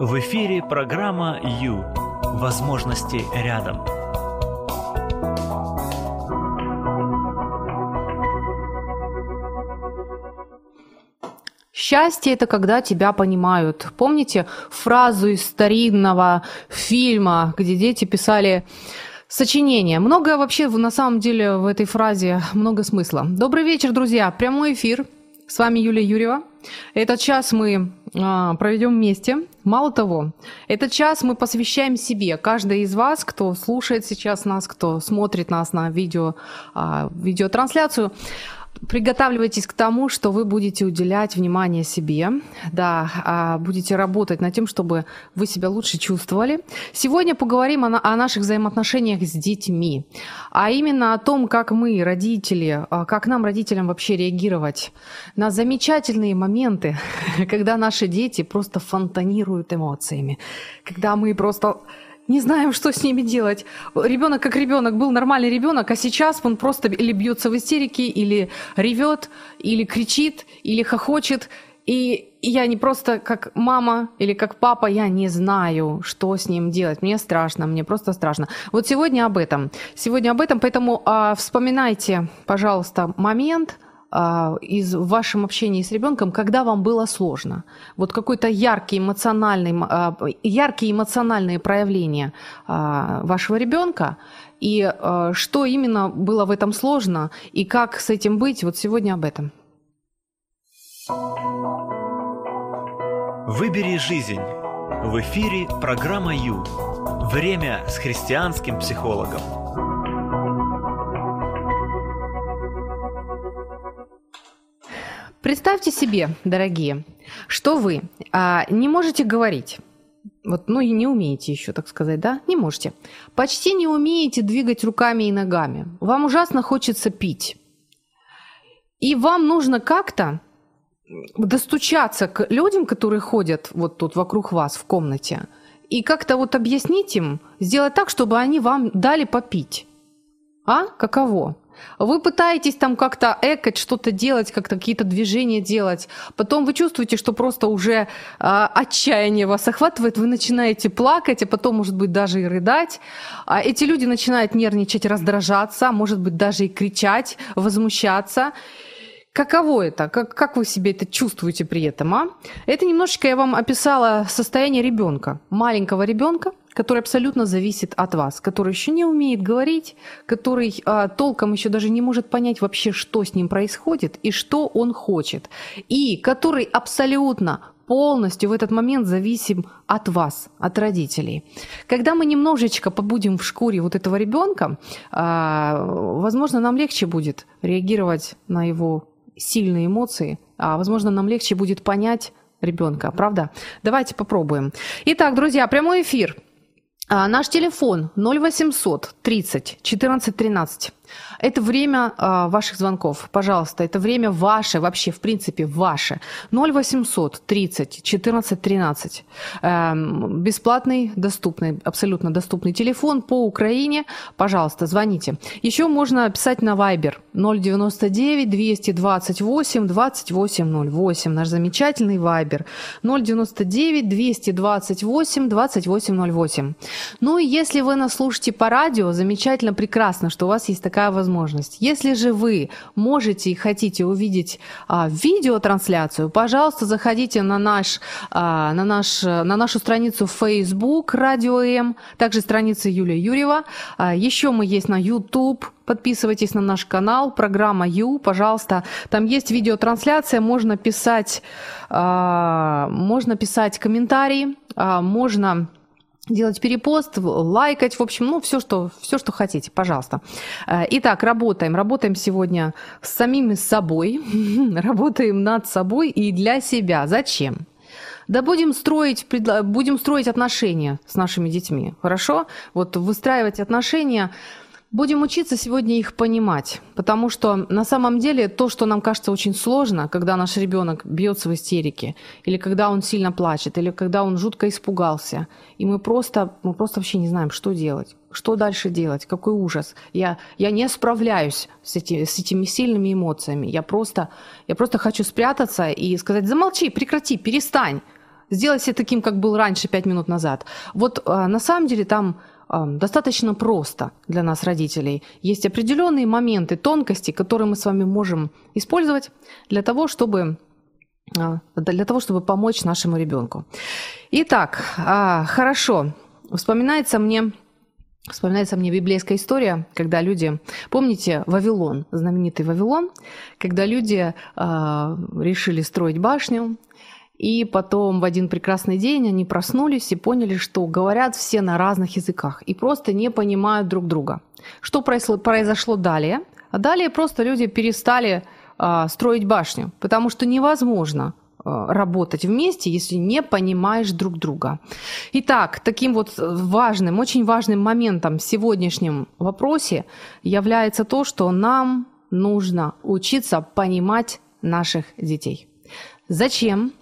В эфире программа «Ю». Возможности рядом. Счастье – это когда тебя понимают. Помните фразу из старинного фильма, где дети писали сочинение? Много вообще на самом деле в этой фразе много смысла. Добрый вечер, друзья. Прямой эфир. С вами Юлия Юрьева. Этот час мы а, проведем вместе. Мало того, этот час мы посвящаем себе. Каждый из вас, кто слушает сейчас нас, кто смотрит нас на видео, а, видеотрансляцию, Приготавливайтесь к тому, что вы будете уделять внимание себе, да, а, будете работать над тем, чтобы вы себя лучше чувствовали. Сегодня поговорим о, о наших взаимоотношениях с детьми, а именно о том, как мы, родители, а, как нам, родителям, вообще реагировать на замечательные моменты, когда наши дети просто фонтанируют эмоциями, когда мы просто не знаем, что с ними делать. Ребенок как ребенок был нормальный ребенок, а сейчас он просто или бьется в истерике, или ревет, или кричит, или хохочет. И я не просто как мама или как папа, я не знаю, что с ним делать. Мне страшно, мне просто страшно. Вот сегодня об этом. Сегодня об этом, поэтому а, вспоминайте, пожалуйста, момент – из в вашем общении с ребенком, когда вам было сложно? Вот яркий эмоциональный, а, яркие эмоциональные проявления а, вашего ребенка, и что именно было в этом сложно, и как с этим быть, вот сегодня об этом. Выбери жизнь. В эфире программа Ю. Время с христианским психологом. Представьте себе, дорогие, что вы а, не можете говорить. Вот, ну и не умеете еще, так сказать, да? Не можете. Почти не умеете двигать руками и ногами. Вам ужасно хочется пить. И вам нужно как-то достучаться к людям, которые ходят вот тут вокруг вас в комнате, и как-то вот объяснить им, сделать так, чтобы они вам дали попить. А? Каково? Вы пытаетесь там как-то экать, что-то делать, как-то какие-то движения делать. Потом вы чувствуете, что просто уже э, отчаяние вас охватывает, вы начинаете плакать, а потом, может быть, даже и рыдать. А эти люди начинают нервничать, раздражаться, может быть, даже и кричать, возмущаться. Каково это? Как, как вы себе это чувствуете при этом? А? Это немножечко я вам описала состояние ребенка, маленького ребенка, который абсолютно зависит от вас, который еще не умеет говорить, который а, толком еще даже не может понять вообще, что с ним происходит и что он хочет, и который абсолютно полностью в этот момент зависим от вас, от родителей. Когда мы немножечко побудем в шкуре вот этого ребенка, а, возможно, нам легче будет реагировать на его сильные эмоции, а возможно, нам легче будет понять ребенка, правда? Давайте попробуем. Итак, друзья, прямой эфир. А, наш телефон 0800 30 14 13. Это время э, ваших звонков. Пожалуйста, это время ваше, вообще, в принципе, ваше. 0800 30 14 13. Э, бесплатный, доступный, абсолютно доступный телефон по Украине. Пожалуйста, звоните. Еще можно писать на Viber 099 228 2808. Наш замечательный Viber 099 228 2808. Ну и если вы нас слушаете по радио, замечательно, прекрасно, что у вас есть такая такая возможность. Если же вы можете и хотите увидеть а, видеотрансляцию, пожалуйста, заходите на, наш, а, на, наш, на нашу страницу Facebook Радио М, также страница Юлия Юрьева. А, еще мы есть на YouTube, Подписывайтесь на наш канал, программа Ю, пожалуйста. Там есть видеотрансляция, можно писать, а, можно писать комментарии, а, можно делать перепост, лайкать, в общем, ну, все, что, все, что хотите, пожалуйста. Э, итак, работаем. Работаем сегодня с самими собой, работаем над собой и для себя. Зачем? Да будем строить, будем строить отношения с нашими детьми, хорошо? Вот выстраивать отношения Будем учиться сегодня их понимать, потому что на самом деле то, что нам кажется очень сложно, когда наш ребенок бьется в истерике, или когда он сильно плачет, или когда он жутко испугался, и мы просто, мы просто вообще не знаем, что делать, что дальше делать, какой ужас. Я, я не справляюсь с, эти, с этими сильными эмоциями, я просто, я просто хочу спрятаться и сказать, замолчи, прекрати, перестань, сделать себя таким, как был раньше, пять минут назад. Вот а, на самом деле там достаточно просто для нас, родителей. Есть определенные моменты, тонкости, которые мы с вами можем использовать для того, чтобы а, для того, чтобы помочь нашему ребенку. Итак, а, хорошо. Вспоминается мне Вспоминается мне библейская история, когда люди, помните Вавилон, знаменитый Вавилон, когда люди э, решили строить башню, и потом в один прекрасный день они проснулись и поняли, что говорят все на разных языках и просто не понимают друг друга. Что произошло далее? А далее просто люди перестали э, строить башню, потому что невозможно Э, работать вместе, если не понимаешь друг друга. Итак, таким вот важным, очень важным моментом в сегодняшнем вопросе является то, что нам нужно учиться понимать наших детей. Зачем?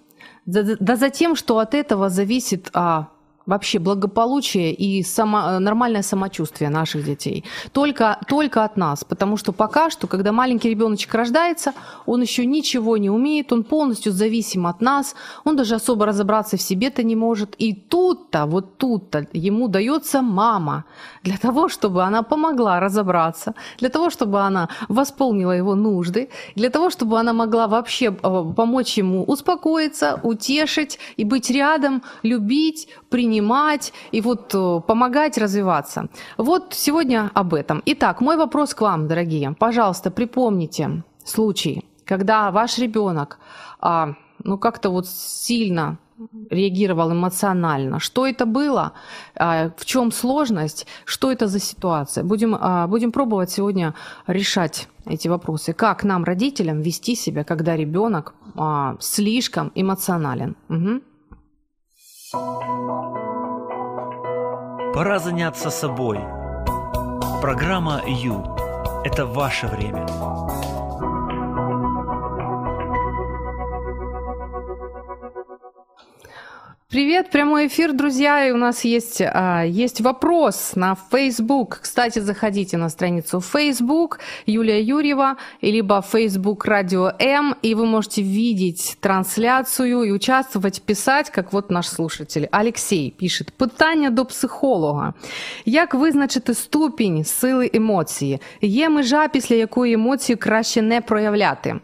Да, да за тем, что от этого зависит а, вообще благополучие и само, э, нормальное самочувствие наших детей. Только, только от нас. Потому что пока что, когда маленький ребеночек рождается, он еще ничего не умеет, он полностью зависим от нас, он даже особо разобраться в себе-то не может. И тут-то, вот тут-то ему дается мама для того, чтобы она помогла разобраться, для того, чтобы она восполнила его нужды, для того, чтобы она могла вообще э, помочь ему успокоиться, утешить и быть рядом, любить, принимать принимать и вот э, помогать развиваться. Вот сегодня об этом. Итак, мой вопрос к вам, дорогие. Пожалуйста, припомните случай, когда ваш ребенок а, ну как-то вот сильно реагировал эмоционально. Что это было? А, в чем сложность? Что это за ситуация? Будем, а, будем пробовать сегодня решать эти вопросы. Как нам, родителям, вести себя, когда ребенок а, слишком эмоционален? Угу. Пора заняться собой. Программа «Ю» – это ваше время. Привет, прямой эфир, друзья. И у нас есть, а, есть вопрос на Facebook. Кстати, заходите на страницу Facebook Юлия Юрьева, либо Facebook Радио М, и вы можете видеть трансляцию и участвовать, писать, как вот наш слушатель. Алексей пишет. Питання до психолога. Як визначити ступінь сили емоції? Є межа, після якої емоції краще не проявляти?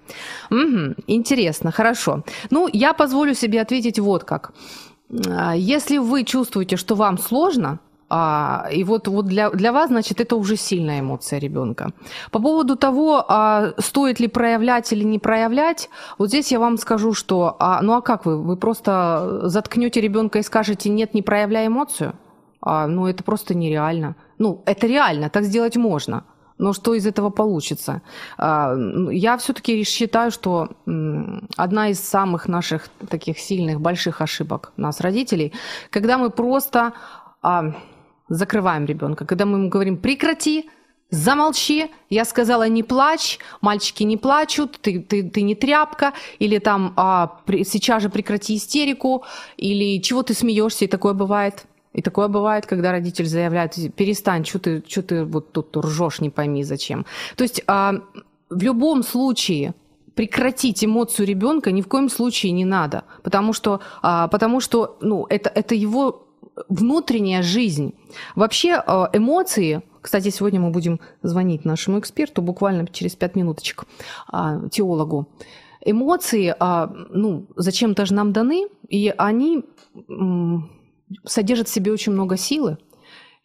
Угу, интересно, хорошо. Ну, я позволю себе ответить вот как. А, если вы чувствуете, что вам сложно, а, и вот, вот для, для вас, значит, это уже сильная эмоция ребенка. По поводу того, а, стоит ли проявлять или не проявлять, вот здесь я вам скажу, что, ну а как вы? Вы просто заткнете ребенка и скажете, нет, не проявляй эмоцию? Ну это просто нереально. Ну, это реально, так сделать можно. Но что из этого получится? А, я все-таки считаю, что одна из самых наших таких сильных, больших ошибок нас, родителей, когда мы просто а, закрываем ребенка, когда мы ему говорим прекрати, замолчи, я сказала не плачь, мальчики не плачут, ты, ты, ты не тряпка, или там а, сейчас же прекрати истерику, или чего ты смеешься, и такое бывает. И такое бывает, когда родитель заявляет, перестань, что ты, что ты вот тут ржешь, не пойми зачем. То есть а, в любом случае прекратить эмоцию ребенка ни в коем случае не надо, потому что, а, потому что ну, это, это его внутренняя жизнь. Вообще а, эмоции, кстати, сегодня мы будем звонить нашему эксперту буквально через пять минуточек, а, теологу. Эмоции, ну, зачем-то же нам даны, и они содержат в себе очень много силы,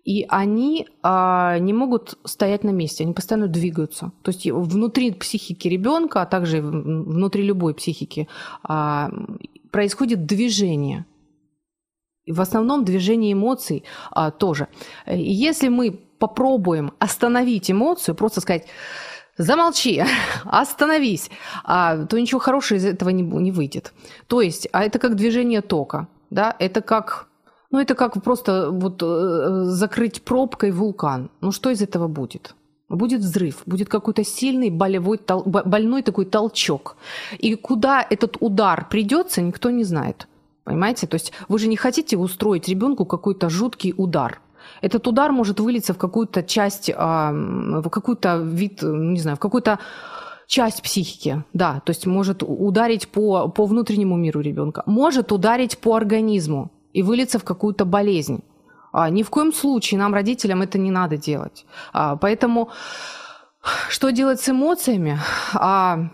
и они а, не могут стоять на месте, они постоянно двигаются. То есть внутри психики ребенка, а также внутри любой психики а, происходит движение. В основном движение эмоций а, тоже. И если мы попробуем остановить эмоцию, просто сказать замолчи, остановись, а, то ничего хорошего из этого не, не выйдет. То есть, а это как движение тока, да, это как ну, это как просто вот э, закрыть пробкой вулкан. Ну, что из этого будет? Будет взрыв, будет какой-то сильный болевой, тол- больной такой толчок. И куда этот удар придется, никто не знает. Понимаете? То есть вы же не хотите устроить ребенку какой-то жуткий удар. Этот удар может вылиться в какую-то часть, в какой-то вид, не знаю, в какой-то часть психики, да, то есть может ударить по, по внутреннему миру ребенка, может ударить по организму и вылиться в какую-то болезнь. А, ни в коем случае нам, родителям, это не надо делать. А, поэтому что делать с эмоциями? А,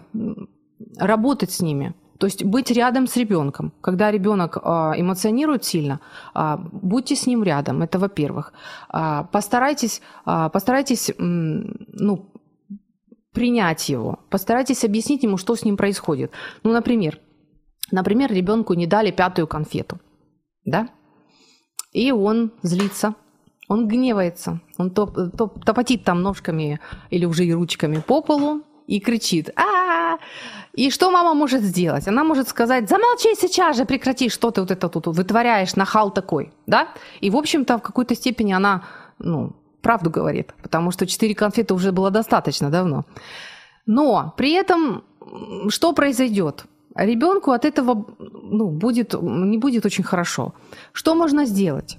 работать с ними. То есть быть рядом с ребенком. Когда ребенок а, эмоционирует сильно, а, будьте с ним рядом. Это во-первых. А, постарайтесь, постарайтесь ну, принять его. Постарайтесь объяснить ему, что с ним происходит. Ну, например, например, ребенку не дали пятую конфету, да? И он злится, он гневается, он топ, топ, топотит там ножками или уже и ручками по полу и кричит а, И что мама может сделать? Она может сказать, замолчи сейчас же, прекрати, что ты вот это тут вытворяешь, нахал такой, да? И, в общем-то, в какой-то степени она, ну, правду говорит, потому что четыре конфеты уже было достаточно давно. Но при этом что произойдет? Ребенку от этого ну, будет, не будет очень хорошо. Что можно сделать?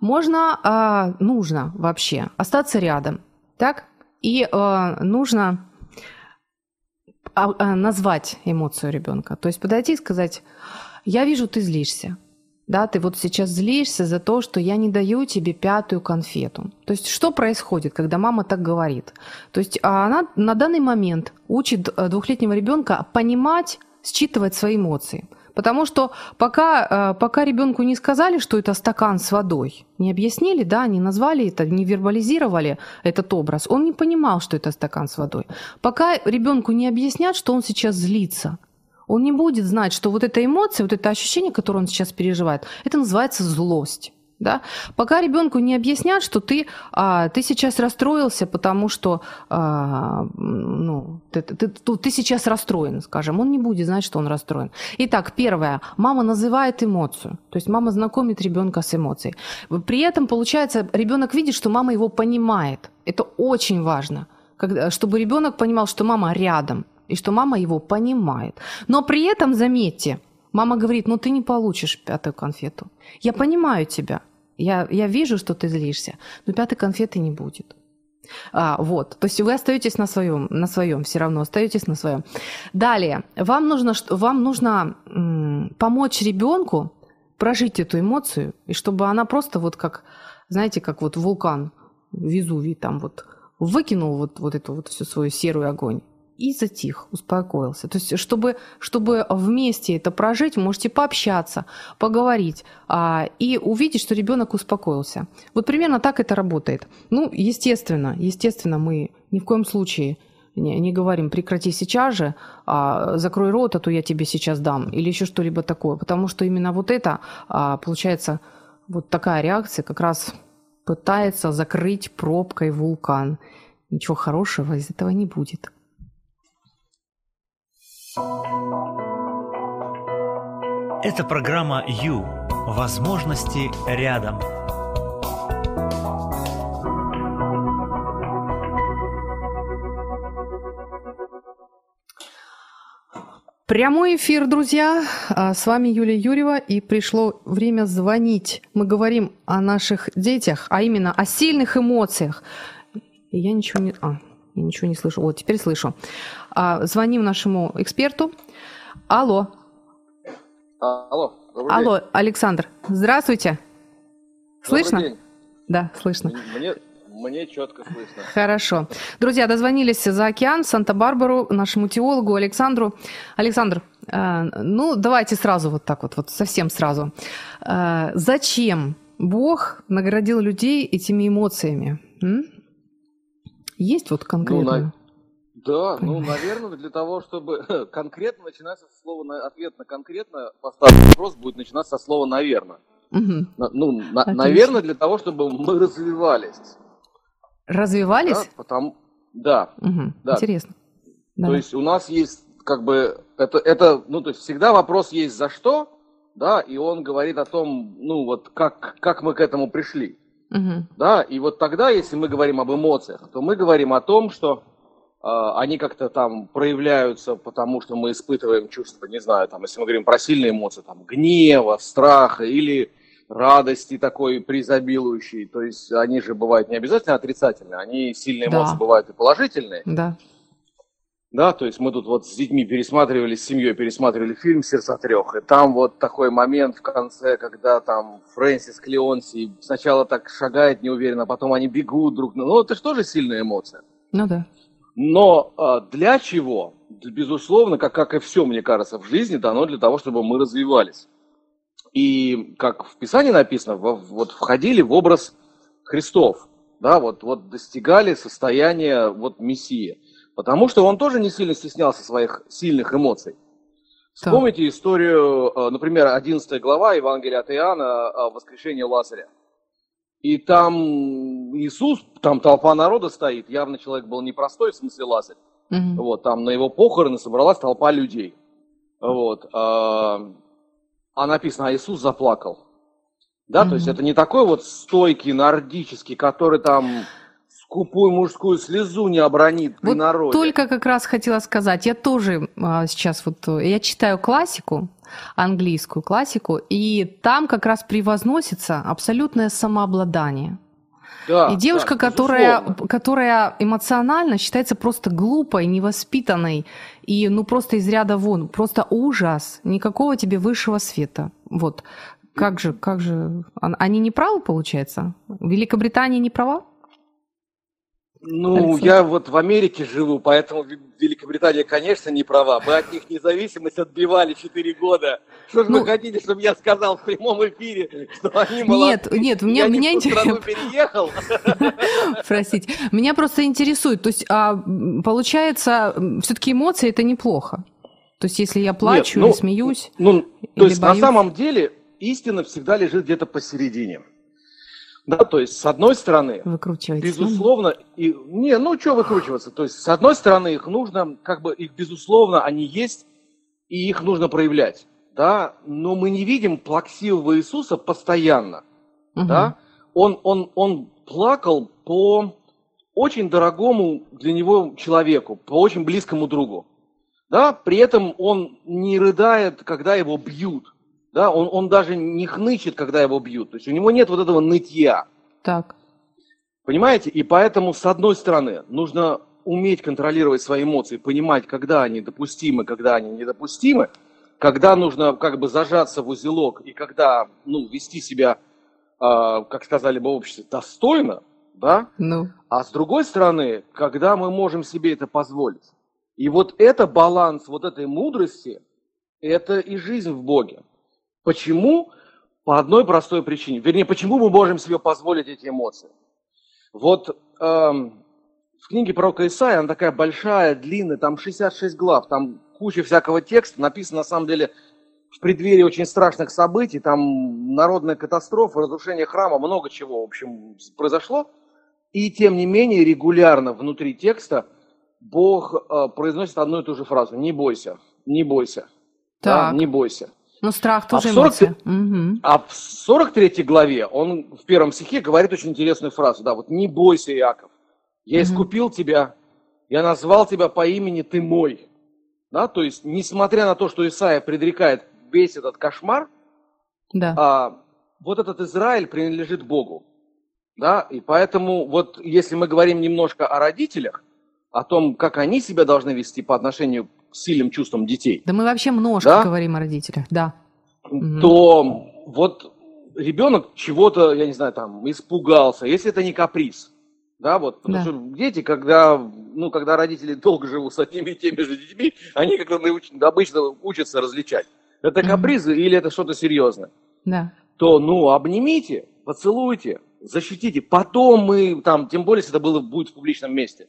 Можно, э, нужно вообще остаться рядом, так? И э, нужно э, назвать эмоцию ребенка. То есть подойти и сказать, я вижу, ты злишься да, ты вот сейчас злишься за то, что я не даю тебе пятую конфету. То есть что происходит, когда мама так говорит? То есть а она на данный момент учит э, двухлетнего ребенка понимать, считывать свои эмоции. Потому что пока, э, пока ребенку не сказали, что это стакан с водой, не объяснили, да, не назвали это, не вербализировали этот образ, он не понимал, что это стакан с водой. Пока ребенку не объяснят, что он сейчас злится – он не будет знать, что вот эта эмоция, вот это ощущение, которое он сейчас переживает, это называется злость. Да? Пока ребенку не объяснят, что ты, а, ты сейчас расстроился, потому что а, ну, ты, ты, ты, ты сейчас расстроен, скажем, он не будет знать, что он расстроен. Итак, первое, мама называет эмоцию, то есть мама знакомит ребенка с эмоцией. При этом, получается, ребенок видит, что мама его понимает. Это очень важно, когда, чтобы ребенок понимал, что мама рядом, и что мама его понимает. Но при этом, заметьте, мама говорит, ну ты не получишь пятую конфету. Я понимаю тебя, я, я вижу, что ты злишься, но пятой конфеты не будет. А, вот, то есть вы остаетесь на своем, на своем, все равно остаетесь на своем. Далее, вам нужно, вам нужно м, помочь ребенку прожить эту эмоцию, и чтобы она просто вот как, знаете, как вот вулкан Везувий там вот выкинул вот, вот эту вот всю свою серую огонь и затих, успокоился. То есть, чтобы, чтобы вместе это прожить, можете пообщаться, поговорить а, и увидеть, что ребенок успокоился. Вот примерно так это работает. Ну, естественно, естественно, мы ни в коем случае не, не говорим прекрати сейчас же, а, закрой рот, а то я тебе сейчас дам, или еще что-либо такое. Потому что именно вот это, а, получается, вот такая реакция как раз пытается закрыть пробкой вулкан. Ничего хорошего из этого не будет. Это программа «Ю». Возможности рядом. Прямой эфир, друзья. А, с вами Юлия Юрьева, и пришло время звонить. Мы говорим о наших детях, а именно о сильных эмоциях. И я ничего не... А, я ничего не слышу. Вот, теперь слышу. А, звоним нашему эксперту. Алло. Алло. Алло, день. Александр. Здравствуйте. Слышно? День. Да, слышно. Мне, мне четко слышно. Хорошо. Друзья, дозвонились за океан, Санта-Барбару, нашему теологу Александру. Александр, э, ну давайте сразу вот так вот, вот совсем сразу. Э, зачем Бог наградил людей этими эмоциями? М? Есть вот конкретно? Ну, на... Да, ну, наверное, для того, чтобы конкретно начинаться со слова, ответ на конкретно поставленный вопрос будет начинаться со слова «наверное». Угу. Ну, на, наверное, для того, чтобы мы развивались. Развивались? Да, потому, да, угу. да. Интересно. То да. есть у нас есть как бы это, это, ну, то есть всегда вопрос есть за что, да, и он говорит о том, ну, вот как, как мы к этому пришли. Угу. Да, и вот тогда, если мы говорим об эмоциях, то мы говорим о том, что они как-то там проявляются, потому что мы испытываем чувство, не знаю, там, если мы говорим про сильные эмоции, там, гнева, страха или радости такой преизобилующей, то есть они же бывают не обязательно отрицательные, они сильные да. эмоции бывают и положительные. Да. Да, то есть мы тут вот с детьми пересматривали, с семьей пересматривали фильм «Сердца трех», и там вот такой момент в конце, когда там Фрэнсис Клеонси сначала так шагает неуверенно, а потом они бегут друг на... Ну, это же тоже сильная эмоция. Ну да. Но а, для чего? Безусловно, как, как и все, мне кажется, в жизни дано для того, чтобы мы развивались. И как в Писании написано, вот входили в образ Христов, да, вот, вот достигали состояния вот Мессии. Потому что он тоже не сильно стеснялся своих сильных эмоций. Вспомните так. историю, э, например, 11 глава Евангелия от Иоанна о воскрешении Лазаря. И там Иисус, там толпа народа стоит, явно человек был непростой, в смысле Лазарь. Угу. Вот, там на его похороны собралась толпа людей. Вот. А, а написано, а Иисус заплакал. Да, угу. то есть это не такой вот стойкий, нордический, который там скупую мужскую слезу не обронит вот народе. Только как раз хотела сказать, я тоже а, сейчас вот, я читаю классику, английскую классику, и там как раз превозносится абсолютное самообладание. Да, и девушка, да, которая, которая эмоционально считается просто глупой, невоспитанной и ну просто из ряда вон, просто ужас, никакого тебе высшего света. Вот. Как же, как же, они не правы, получается? Великобритания не права? Ну, Александр. я вот в Америке живу, поэтому Великобритания, конечно, не права. Мы от них независимость отбивали 4 года. Что же ну, вы хотите, чтобы я сказал в прямом эфире, что они молодцы? Нет, нет, меня, я меня интересует... переехал. Простите. Меня просто интересует, то есть, а, получается, все-таки эмоции – это неплохо? То есть, если я плачу нет, ну, или смеюсь? Ну, то есть, боюсь... на самом деле, истина всегда лежит где-то посередине. Да, то есть, с одной стороны, безусловно, и, не, ну, что выкручиваться, то есть, с одной стороны, их нужно, как бы, их, безусловно, они есть, и их нужно проявлять, да, но мы не видим плаксивого Иисуса постоянно, угу. да, он, он, он плакал по очень дорогому для него человеку, по очень близкому другу, да, при этом он не рыдает, когда его бьют, да, он, он даже не хнычет, когда его бьют. То есть у него нет вот этого нытья. Так. Понимаете? И поэтому, с одной стороны, нужно уметь контролировать свои эмоции, понимать, когда они допустимы, когда они недопустимы, когда нужно как бы зажаться в узелок и когда, ну, вести себя, э, как сказали бы в обществе, достойно, да? Ну. А с другой стороны, когда мы можем себе это позволить. И вот это баланс вот этой мудрости, это и жизнь в Боге. Почему? По одной простой причине. Вернее, почему мы можем себе позволить эти эмоции? Вот эм, в книге пророка Исаия, она такая большая, длинная, там 66 глав, там куча всякого текста, написано на самом деле в преддверии очень страшных событий, там народная катастрофа, разрушение храма, много чего, в общем, произошло. И тем не менее, регулярно внутри текста Бог э, произносит одну и ту же фразу. Не бойся, не бойся. Да, не бойся. Ну, страх тоже а в 40... Угу. А в 43 главе он в первом стихе говорит очень интересную фразу. Да, вот «Не бойся, Иаков, я искупил угу. тебя, я назвал тебя по имени, ты мой». Да, то есть, несмотря на то, что Исаия предрекает весь этот кошмар, да. а, вот этот Израиль принадлежит Богу. Да, и поэтому вот если мы говорим немножко о родителях, о том, как они себя должны вести по отношению сильным чувством детей. Да мы вообще множко да? говорим о родителях, да. То угу. вот ребенок чего-то, я не знаю, там, испугался, если это не каприз, да, вот, потому да. что дети, когда, ну, когда родители долго живут с одними и теми же детьми, они как-то науч... обычно учатся различать, это капризы или это что-то серьезное. Да. То, ну, обнимите, поцелуйте, защитите, потом мы, там, тем более, если это было, будет в публичном месте,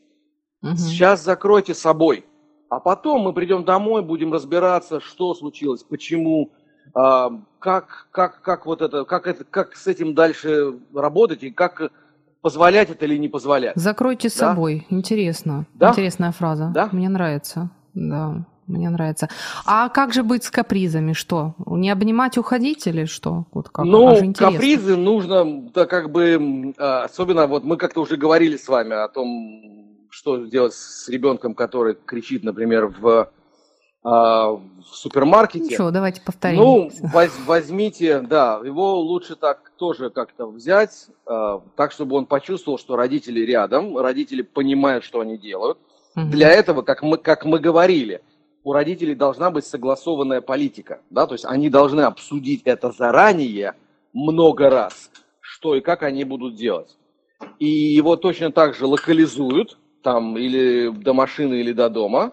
угу. сейчас закройте собой, а потом мы придем домой, будем разбираться, что случилось, почему, а, как, как, как вот это, как это, как с этим дальше работать и как позволять это или не позволять. Закройте да? собой. Интересно. Да? Интересная фраза. Да? Мне нравится. Да. Мне нравится. А как же быть с капризами? Что? Не обнимать, уходить или что? Вот как? Ну, капризы нужно, да, как бы, а, особенно вот мы как-то уже говорили с вами о том, что делать с ребенком, который кричит, например, в, а, в супермаркете. Ничего, давайте повторим. Ну, воз, возьмите, да, его лучше так тоже как-то взять, а, так, чтобы он почувствовал, что родители рядом, родители понимают, что они делают. Угу. Для этого, как мы, как мы говорили, у родителей должна быть согласованная политика, да, то есть они должны обсудить это заранее много раз, что и как они будут делать. И его точно так же локализуют, там, или до машины, или до дома,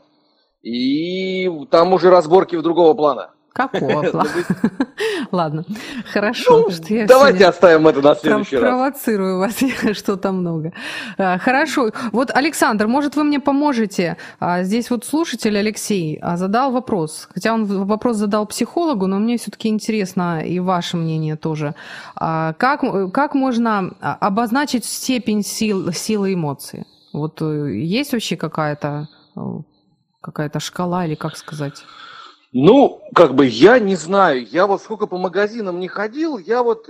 и там уже разборки в другого плана. Какого плана? Ладно, хорошо. Ну, что я давайте оставим это на следующий раз. Провоцирую вас, что-то много. А, хорошо. Вот, Александр, может, вы мне поможете? А, здесь вот слушатель Алексей а, задал вопрос. Хотя он вопрос задал психологу, но мне все-таки интересно и ваше мнение тоже. Как, как можно обозначить степень сил, силы эмоций? Вот э, есть вообще какая-то э, какая-то шкала или как сказать? Ну, как бы я не знаю. Я вот сколько по магазинам не ходил, я вот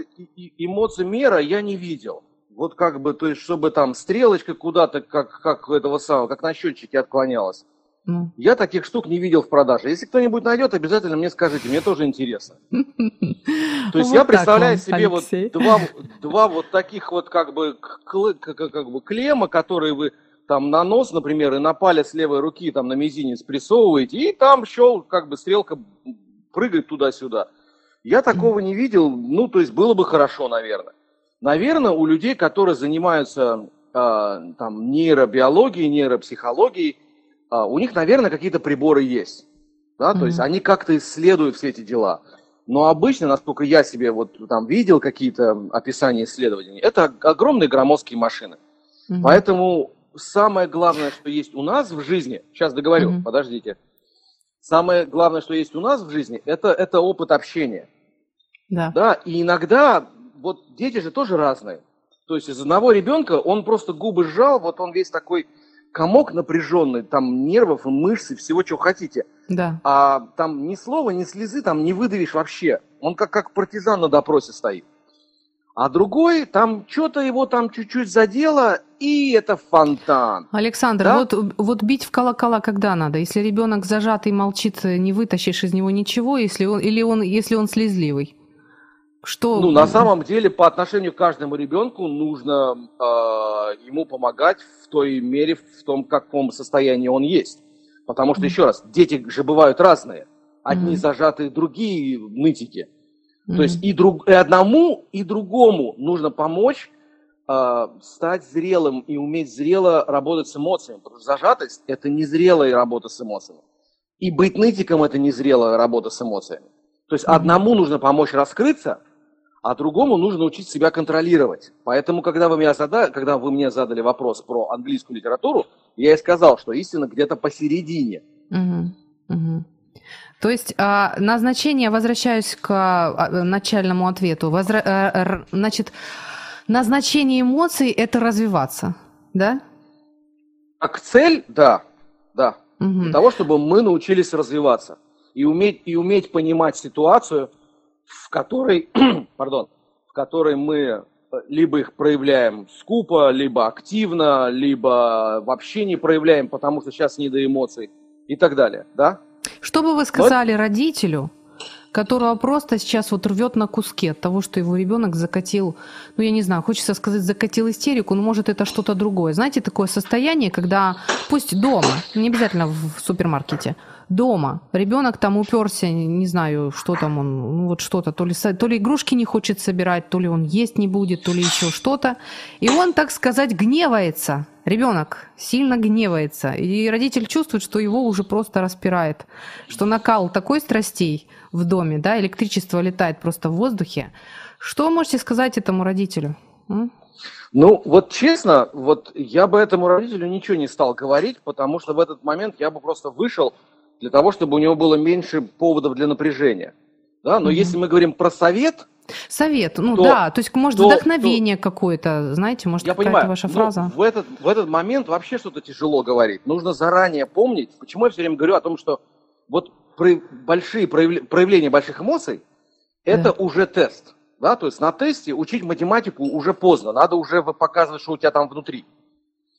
эмоции мера я не видел. Вот как бы, то есть, чтобы там стрелочка куда-то, как, как этого самого, как на счетчике отклонялась. Ну. Я таких штук не видел в продаже. Если кто-нибудь найдет, обязательно мне скажите, мне тоже интересно. То есть я представляю себе вот два, вот таких вот как бы, как бы клемма, которые вы там на нос, например, и на палец левой руки, там на мизинец прессовываете, и там щел, как бы стрелка прыгает туда-сюда. Я такого не видел, ну, то есть было бы хорошо, наверное. Наверное, у людей, которые занимаются э, там нейробиологией, нейропсихологией, у них, наверное, какие-то приборы есть. Да? Mm-hmm. То есть они как-то исследуют все эти дела. Но обычно, насколько я себе вот там видел какие-то описания исследований, это огромные громоздкие машины. Mm-hmm. Поэтому самое главное, что есть у нас в жизни, сейчас договорю, mm-hmm. подождите. Самое главное, что есть у нас в жизни, это, это опыт общения. Да. да. И иногда, вот дети же тоже разные. То есть из одного ребенка он просто губы сжал, вот он весь такой комок напряженный, там нервов и мышц и всего, чего хотите. Да. А там ни слова, ни слезы там не выдавишь вообще. Он как, как партизан на допросе стоит а другой там что-то его там чуть-чуть задело, и это фонтан. Александр, да? вот, вот бить в колокола когда надо? Если ребенок зажатый молчит, не вытащишь из него ничего, если он, или он, если он слезливый? Что? Ну, на самом деле, по отношению к каждому ребенку нужно э, ему помогать в той мере, в том, каком состоянии он есть. Потому что, еще раз, дети же бывают разные. Одни mm-hmm. зажатые, другие нытики. Mm-hmm. То есть и, друг, и одному, и другому нужно помочь э, стать зрелым и уметь зрело работать с эмоциями. Потому что зажатость – это незрелая работа с эмоциями. И быть нытиком – это незрелая работа с эмоциями. То есть mm-hmm. одному нужно помочь раскрыться, а другому нужно учить себя контролировать. Поэтому, когда вы, меня задали, когда вы мне задали вопрос про английскую литературу, я и сказал, что истина где-то посередине. Mm-hmm. Mm-hmm. То есть а, назначение, возвращаюсь к а, начальному ответу, возра... А, значит, назначение эмоций – это развиваться, да? Как цель, да, да. Угу. Для того, чтобы мы научились развиваться и уметь, и уметь понимать ситуацию, в которой, пардон, в которой мы э, либо их проявляем скупо, либо активно, либо вообще не проявляем, потому что сейчас не до эмоций и так далее, да? Что бы вы сказали вот. родителю, которого просто сейчас вот рвет на куски от того, что его ребенок закатил, ну я не знаю, хочется сказать закатил истерику, но может это что-то другое. Знаете, такое состояние, когда пусть дома, не обязательно в супермаркете, дома. Ребенок там уперся, не знаю, что там он, ну вот что-то, то ли, то ли игрушки не хочет собирать, то ли он есть не будет, то ли еще что-то, и он, так сказать, гневается. Ребенок сильно гневается, и родитель чувствует, что его уже просто распирает, что накал такой страстей в доме, да, электричество летает просто в воздухе. Что можете сказать этому родителю? Ну, вот честно, вот я бы этому родителю ничего не стал говорить, потому что в этот момент я бы просто вышел для того, чтобы у него было меньше поводов для напряжения. Да? Но mm-hmm. если мы говорим про совет, Совет, ну то, да, то есть, может, то, вдохновение то, какое-то, знаете, может, какая-то понимаю, ваша фраза. В этот, в этот момент вообще что-то тяжело говорить. Нужно заранее помнить, почему я все время говорю о том, что вот при, большие проявления больших эмоций – это да. уже тест. Да? То есть на тесте учить математику уже поздно, надо уже показывать, что у тебя там внутри.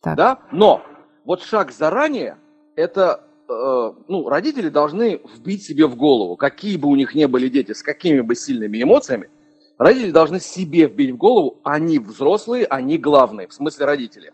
Так. Да? Но вот шаг заранее – это ну, родители должны вбить себе в голову, какие бы у них не были дети, с какими бы сильными эмоциями, Родители должны себе вбить в голову, они взрослые, они главные, в смысле родители.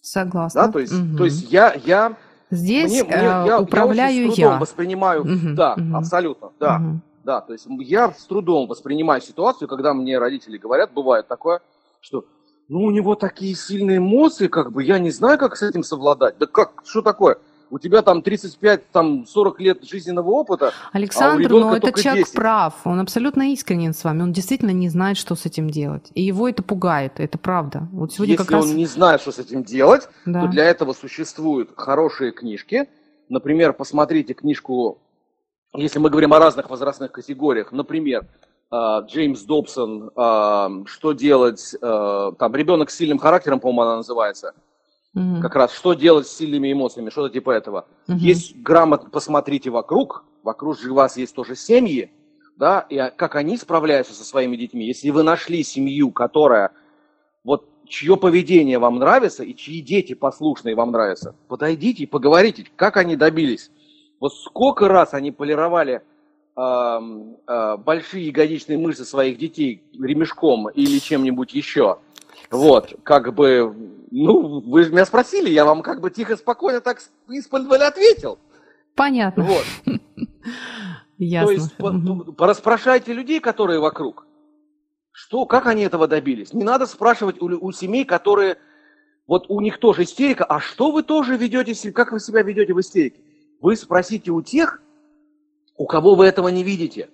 Согласна. Да, то есть, угу. то есть я, я здесь мне, мне, э, я, управляю я. Очень с трудом я. воспринимаю, угу, да, угу. абсолютно, да, угу. да. То есть я с трудом воспринимаю ситуацию, когда мне родители говорят, бывает такое, что ну у него такие сильные эмоции, как бы я не знаю, как с этим совладать. Да как, что такое? У тебя там 35, там 40 лет жизненного опыта. А Александр, а но этот человек 10. прав, он абсолютно искренен с вами, он действительно не знает, что с этим делать. И его это пугает, это правда. Вот сегодня Если как раз... он не знает, что с этим делать, да. то для этого существуют хорошие книжки. Например, посмотрите книжку, если мы говорим о разных возрастных категориях, например, а, Джеймс Добсон а, «Что делать?» Там «Ребенок с сильным характером», по-моему, она называется – Угу. Как раз что делать с сильными эмоциями, что-то типа этого. Угу. Есть грамотно, посмотрите вокруг, вокруг же вас есть тоже семьи, да, и как они справляются со своими детьми. Если вы нашли семью, которая, вот, чье поведение вам нравится и чьи дети послушные вам нравятся, подойдите и поговорите, как они добились. Вот сколько раз они полировали э, э, большие ягодичные мышцы своих детей ремешком или чем-нибудь еще. Вот, как бы, ну, вы же меня спросили, я вам как бы тихо, спокойно так из-под ответил. Понятно. Вот. Ясно. То есть, по, порасспрашивайте людей, которые вокруг. Что, как они этого добились? Не надо спрашивать у, у семей, которые, вот у них тоже истерика, а что вы тоже ведете, как вы себя ведете в истерике? Вы спросите у тех, у кого вы этого не видите,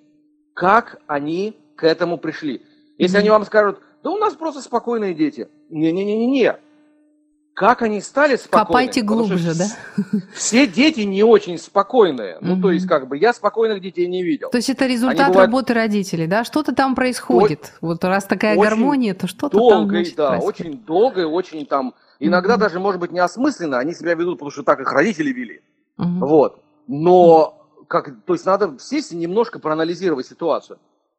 как они к этому пришли. Если mm-hmm. они вам скажут, да у нас просто спокойные дети. Не-не-не-не-не. Как они стали спокойными? Копайте глубже, да? Все дети не очень спокойные. Ну, то есть, как бы, я спокойных детей не видел. То есть, это результат бывают... работы родителей, да? Что-то там происходит. О... Вот раз такая очень гармония, то что-то там значит, да, происходит. очень долго и очень там... Иногда даже, может быть, неосмысленно они себя ведут, потому что так их родители вели. Вот. Но, как, то есть, надо сесть и немножко проанализировать ситуацию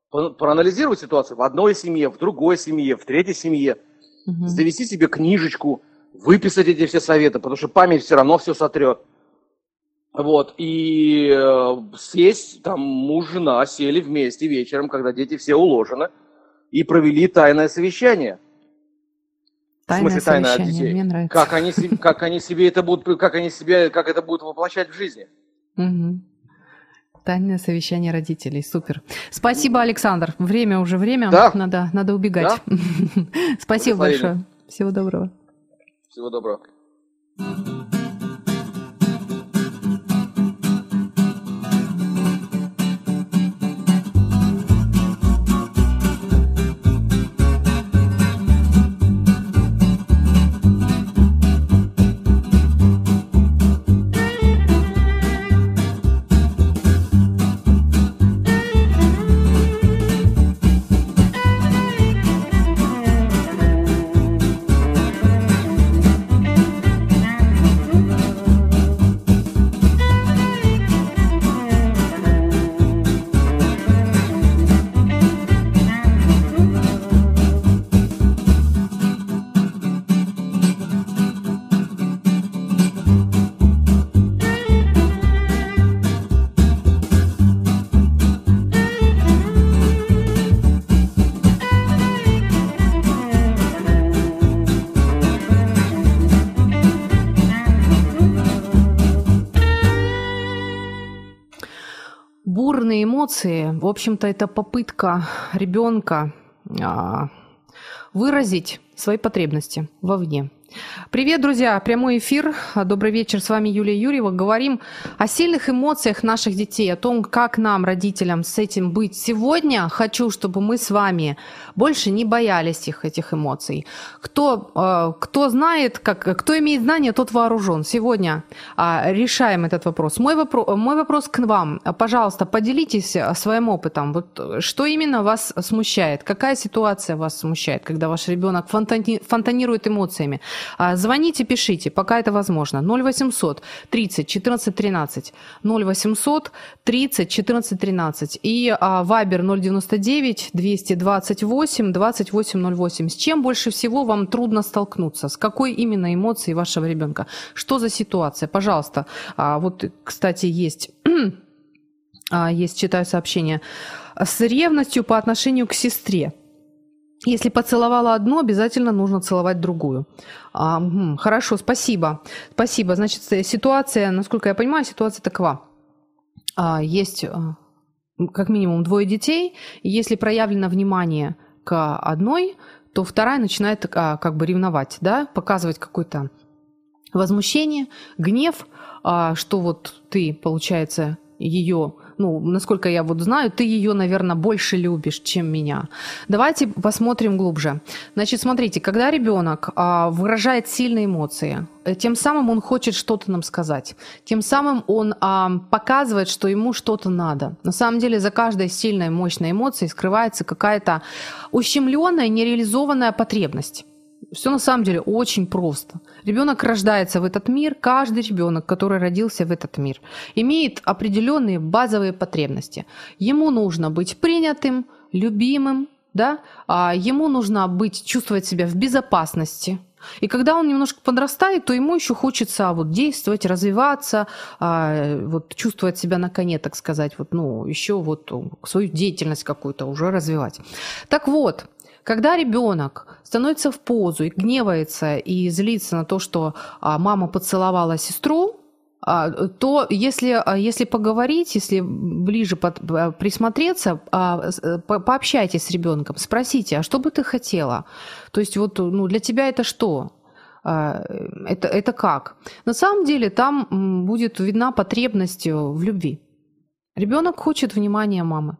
проанализировать ситуацию в одной семье, в другой семье, в третьей семье, угу. завести себе книжечку, выписать эти все советы, потому что память все равно все сотрет. Вот, и э, сесть, там муж, жена сели вместе вечером, когда дети все уложены, и провели тайное совещание. Тайное в смысле, тайное от детей. Мне нравится. Как они, как они себе это будут, как они себе, как это будут воплощать в жизни. Угу. Тайное совещание родителей. Супер. Спасибо, Александр. Время уже время. Да. Надо, надо убегать. Да. Спасибо большое. Всего доброго. Всего доброго. Эмоции, в общем-то, это попытка ребенка а, выразить свои потребности вовне. Привет, друзья! Прямой эфир. Добрый вечер. С вами Юлия Юрьева. Говорим о сильных эмоциях наших детей, о том, как нам, родителям, с этим быть. Сегодня хочу, чтобы мы с вами больше не боялись их, этих эмоций. Кто, э, кто знает, как, кто имеет знания, тот вооружен. Сегодня а, решаем этот вопрос. Мой, вопро- мой вопрос к вам. Пожалуйста, поделитесь своим опытом. Вот что именно вас смущает? Какая ситуация вас смущает, когда ваш ребенок фонтани- фонтанирует эмоциями? А, звоните, пишите, пока это возможно. 0800 30 14 13. 0800 30 14 13. И Вайбер 099 228 2808. С чем больше всего вам трудно столкнуться? С какой именно эмоцией вашего ребенка? Что за ситуация? Пожалуйста. А, вот, кстати, есть а, есть, читаю сообщение, с ревностью по отношению к сестре. Если поцеловала одну, обязательно нужно целовать другую. А, хорошо, спасибо. Спасибо. Значит, ситуация, насколько я понимаю, ситуация такова. А, есть а, как минимум двое детей. Если проявлено внимание к одной, то вторая начинает а, как бы ревновать, да, показывать какое-то возмущение, гнев, а, что вот ты, получается, ее ну, насколько я вот знаю, ты ее, наверное, больше любишь, чем меня. Давайте посмотрим глубже. Значит, смотрите, когда ребенок а, выражает сильные эмоции, э, тем самым он хочет что-то нам сказать, тем самым он а, показывает, что ему что-то надо. На самом деле за каждой сильной, мощной эмоцией скрывается какая-то ущемленная, нереализованная потребность. Все на самом деле очень просто. Ребенок рождается в этот мир, каждый ребенок, который родился в этот мир, имеет определенные базовые потребности. Ему нужно быть принятым, любимым, да? а ему нужно быть, чувствовать себя в безопасности. И когда он немножко подрастает, то ему еще хочется вот действовать, развиваться, а, вот чувствовать себя на коне, так сказать, вот, ну, еще вот свою деятельность какую-то уже развивать. Так вот, когда ребенок становится в позу и гневается и злится на то, что а, мама поцеловала сестру, а, то если, а, если поговорить, если ближе под, присмотреться, э, пообщайтесь с ребенком, спросите, а что бы ты хотела? То есть вот ну, для тебя это что? Это, это как? На самом деле там будет видна потребность в любви. Ребенок хочет внимания мамы.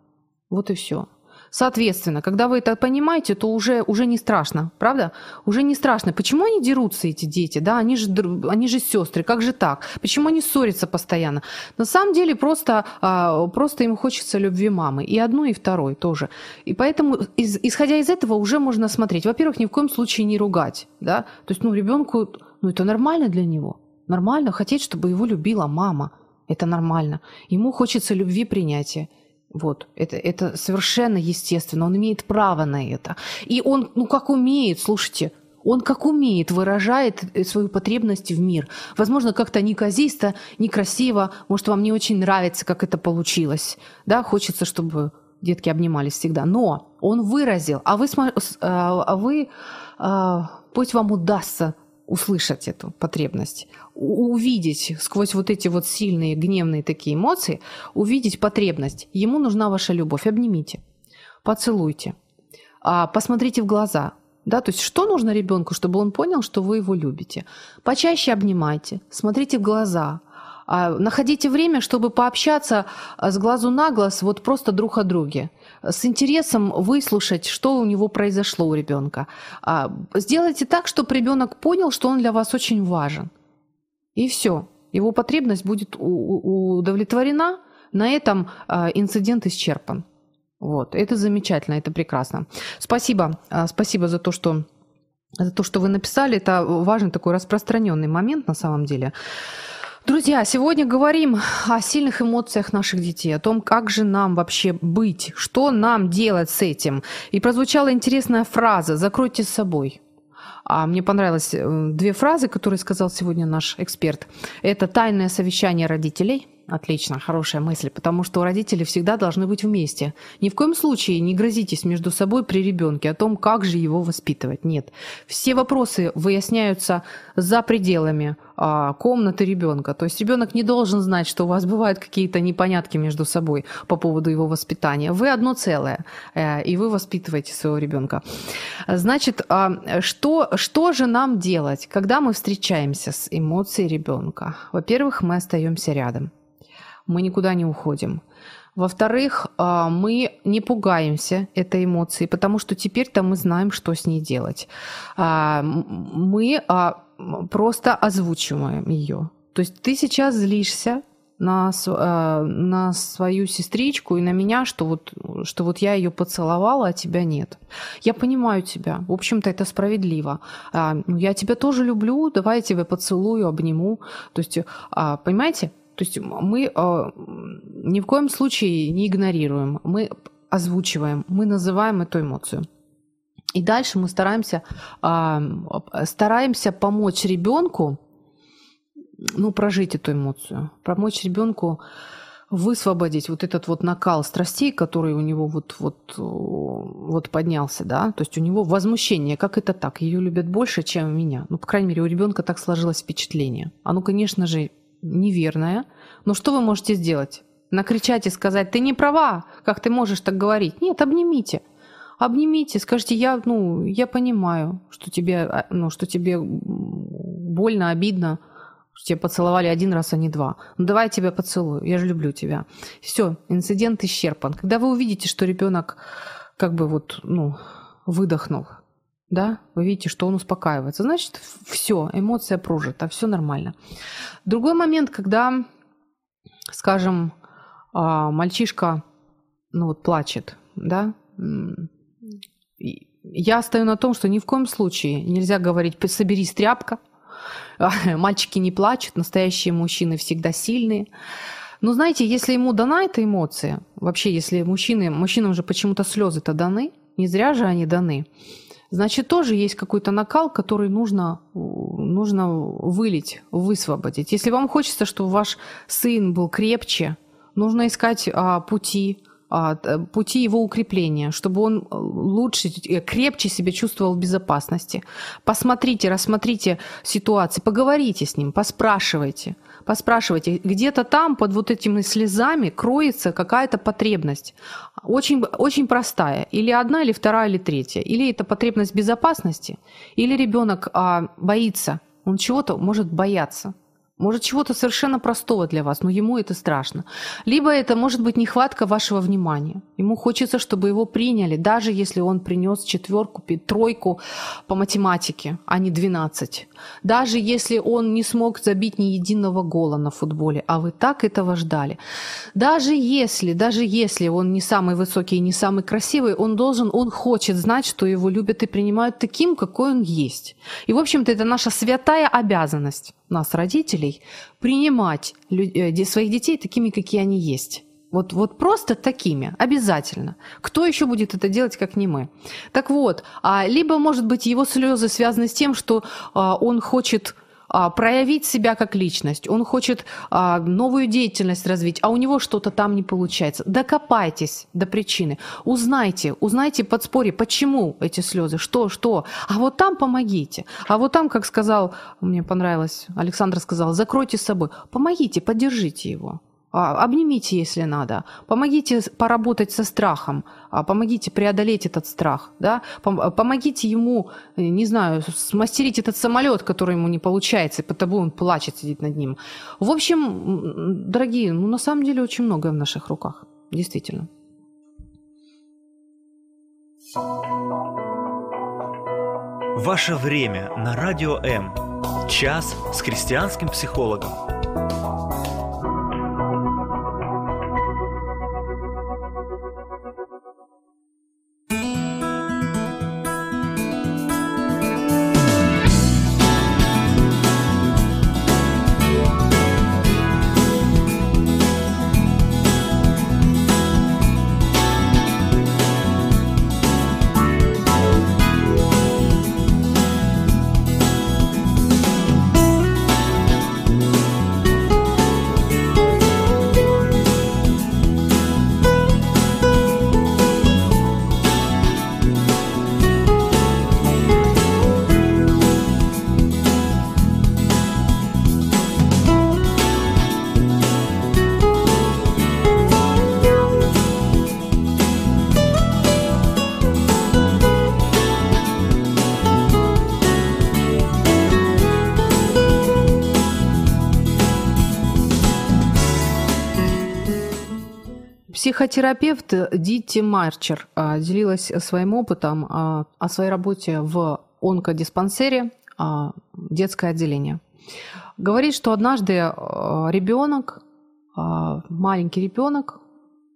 Вот и все. Соответственно, когда вы это понимаете, то уже, уже не страшно, правда? Уже не страшно. Почему они дерутся, эти дети? Да, они же, они же сестры, как же так? Почему они ссорятся постоянно? На самом деле просто, а, просто им хочется любви мамы. И одной, и второй тоже. И поэтому, из, исходя из этого, уже можно смотреть. Во-первых, ни в коем случае не ругать. Да? То есть, ну, ребенку, ну, это нормально для него. Нормально хотеть, чтобы его любила мама. Это нормально. Ему хочется любви принятия. Вот, это, это совершенно естественно, он имеет право на это. И он, ну как умеет, слушайте, он как умеет выражает э, свою потребность в мир. Возможно, как-то неказисто, некрасиво, может, вам не очень нравится, как это получилось. Да, хочется, чтобы детки обнимались всегда. Но он выразил, а вы, а, а вы а, пусть вам удастся услышать эту потребность, увидеть сквозь вот эти вот сильные гневные такие эмоции, увидеть потребность. Ему нужна ваша любовь. Обнимите, поцелуйте, а, посмотрите в глаза. Да, то есть что нужно ребенку, чтобы он понял, что вы его любите? Почаще обнимайте, смотрите в глаза, а, находите время, чтобы пообщаться а, с глазу на глаз, вот просто друг о друге с интересом выслушать, что у него произошло у ребенка. А, сделайте так, чтобы ребенок понял, что он для вас очень важен. И все. Его потребность будет удовлетворена. На этом а, инцидент исчерпан. Вот. Это замечательно, это прекрасно. Спасибо. А, спасибо за то, что за то, что вы написали. Это важный такой распространенный момент на самом деле. Друзья, сегодня говорим о сильных эмоциях наших детей, о том, как же нам вообще быть, что нам делать с этим. И прозвучала интересная фраза «закройте с собой». А мне понравилось э, две фразы, которые сказал сегодня наш эксперт. Это тайное совещание родителей – Отлично, хорошая мысль, потому что родители всегда должны быть вместе. Ни в коем случае не грозитесь между собой при ребенке о том, как же его воспитывать. Нет. Все вопросы выясняются за пределами а, комнаты ребенка. То есть ребенок не должен знать, что у вас бывают какие-то непонятки между собой по поводу его воспитания. Вы одно целое, э, и вы воспитываете своего ребенка. Значит, а, что, что же нам делать, когда мы встречаемся с эмоцией ребенка? Во-первых, мы остаемся рядом мы никуда не уходим. Во-вторых, а, мы не пугаемся этой эмоции, потому что теперь-то мы знаем, что с ней делать. А, мы а, просто озвучиваем ее. То есть ты сейчас злишься на, на свою сестричку и на меня, что вот, что вот я ее поцеловала, а тебя нет. Я понимаю тебя. В общем-то, это справедливо. Ну, я тебя тоже люблю, давай я тебя поцелую, обниму. То есть, понимаете, то есть мы э, ни в коем случае не игнорируем, мы озвучиваем, мы называем эту эмоцию. И дальше мы стараемся, э, стараемся помочь ребенку ну, прожить эту эмоцию, помочь ребенку высвободить вот этот вот накал страстей, который у него вот, вот, вот поднялся, да, то есть у него возмущение, как это так, ее любят больше, чем меня. Ну, по крайней мере, у ребенка так сложилось впечатление. Оно, конечно же, неверное, но что вы можете сделать? Накричать и сказать, ты не права, как ты можешь так говорить? Нет, обнимите. Обнимите, скажите, я, ну, я понимаю, что тебе, а, ну, что тебе больно, обидно, что тебя поцеловали один раз, а не два. Ну давай я тебя поцелую, я же люблю тебя. Все, инцидент исчерпан. Когда вы увидите, что ребенок как бы вот, ну, выдохнул, да, вы видите, что он успокаивается, значит, все, эмоция прожита, все нормально. Другой момент, когда, скажем, а, мальчишка, ну вот, плачет, да, я стою на том, что ни в коем случае нельзя говорить «соберись, тряпка», мальчики не плачут, настоящие мужчины всегда сильные. Но знаете, если ему дана эта эмоция, вообще, если мужчины, мужчинам же почему-то слезы-то даны, не зря же они даны, значит, тоже есть какой-то накал, который нужно, нужно вылить, высвободить. Если вам хочется, чтобы ваш сын был крепче, нужно искать а, пути, пути его укрепления, чтобы он э, лучше, э, крепче себя чувствовал в безопасности. Посмотрите, рассмотрите ситуации, поговорите с ним, поспрашивайте. Поспрашивайте, где-то там под вот этими слезами кроется какая-то потребность. Очень, очень простая. Или одна, или вторая, или третья. Или это потребность безопасности, или ребенок а, боится. Он чего-то может бояться. Может, чего-то совершенно простого для вас, но ему это страшно. Либо это может быть нехватка вашего внимания. Ему хочется, чтобы его приняли, даже если он принес четверку, тройку по математике, а не 12. Даже если он не смог забить ни единого гола на футболе, а вы так этого ждали. Даже если, даже если он не самый высокий и не самый красивый, он должен, он хочет знать, что его любят и принимают таким, какой он есть. И, в общем-то, это наша святая обязанность нас, родителей, принимать э, своих детей такими, какие они есть. Вот, вот просто такими, обязательно. Кто еще будет это делать, как не мы? Так вот, а, либо, может быть, его слезы связаны с тем, что а, он хочет проявить себя как личность, он хочет а, новую деятельность развить, а у него что-то там не получается. Докопайтесь до причины, узнайте, узнайте подспорье, почему эти слезы, что, что. А вот там помогите. А вот там, как сказал, мне понравилось, Александр сказал, закройте с собой, помогите, поддержите его. А, обнимите, если надо. Помогите поработать со страхом. А, помогите преодолеть этот страх. Да? Помогите ему, э, не знаю, смастерить этот самолет, который ему не получается, и потому он плачет, сидит над ним. В общем, дорогие, ну на самом деле очень многое в наших руках. Действительно. Ваше время на Радио М. Час с христианским психологом. Психотерапевт Дитти Марчер а, делилась своим опытом а, о своей работе в онкодиспансере а, детское отделение. Говорит, что однажды ребенок, маленький ребенок,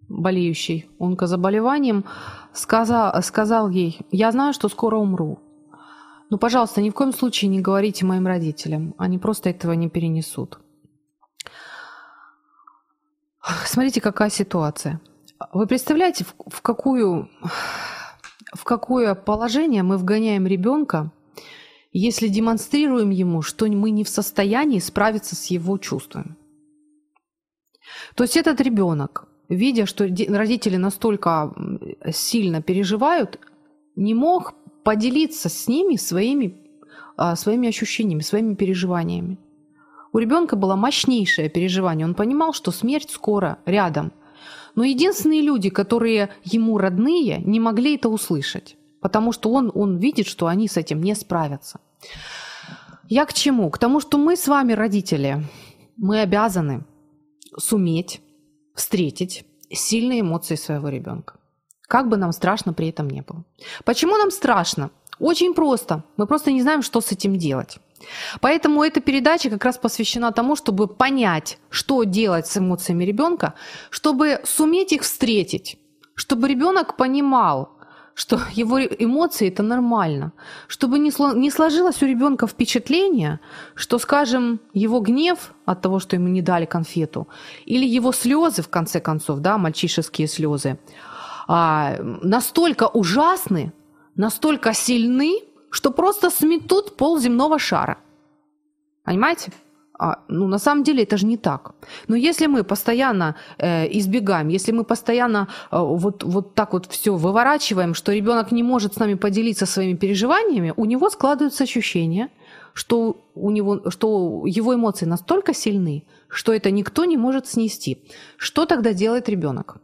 болеющий онкозаболеванием, сказал, сказал ей, я знаю, что скоро умру. Но, пожалуйста, ни в коем случае не говорите моим родителям, они просто этого не перенесут. Смотрите, какая ситуация – вы представляете, в, какую, в какое положение мы вгоняем ребенка, если демонстрируем ему, что мы не в состоянии справиться с его чувствами? То есть этот ребенок, видя, что родители настолько сильно переживают, не мог поделиться с ними своими, а, своими ощущениями, своими переживаниями. У ребенка было мощнейшее переживание. Он понимал, что смерть скоро рядом. Но единственные люди, которые ему родные, не могли это услышать, потому что он, он видит, что они с этим не справятся. Я к чему? К тому, что мы с вами, родители, мы обязаны суметь встретить сильные эмоции своего ребенка. Как бы нам страшно при этом не было. Почему нам страшно? Очень просто. Мы просто не знаем, что с этим делать. Поэтому эта передача как раз посвящена тому, чтобы понять, что делать с эмоциями ребенка, чтобы суметь их встретить, чтобы ребенок понимал, что его эмоции это нормально, чтобы не, сло, не сложилось у ребенка впечатление, что, скажем, его гнев от того, что ему не дали конфету, или его слезы, в конце концов, да, мальчишеские слезы, а, настолько ужасны, настолько сильны, что просто сметут пол земного шара. Понимаете? А, ну, на самом деле это же не так. Но если мы постоянно э, избегаем, если мы постоянно э, вот, вот так вот все выворачиваем, что ребенок не может с нами поделиться своими переживаниями, у него складывается ощущение, что, у него, что его эмоции настолько сильны, что это никто не может снести. Что тогда делает ребенок?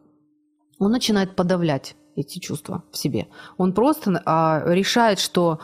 Он начинает подавлять эти чувства в себе. Он просто а, решает, что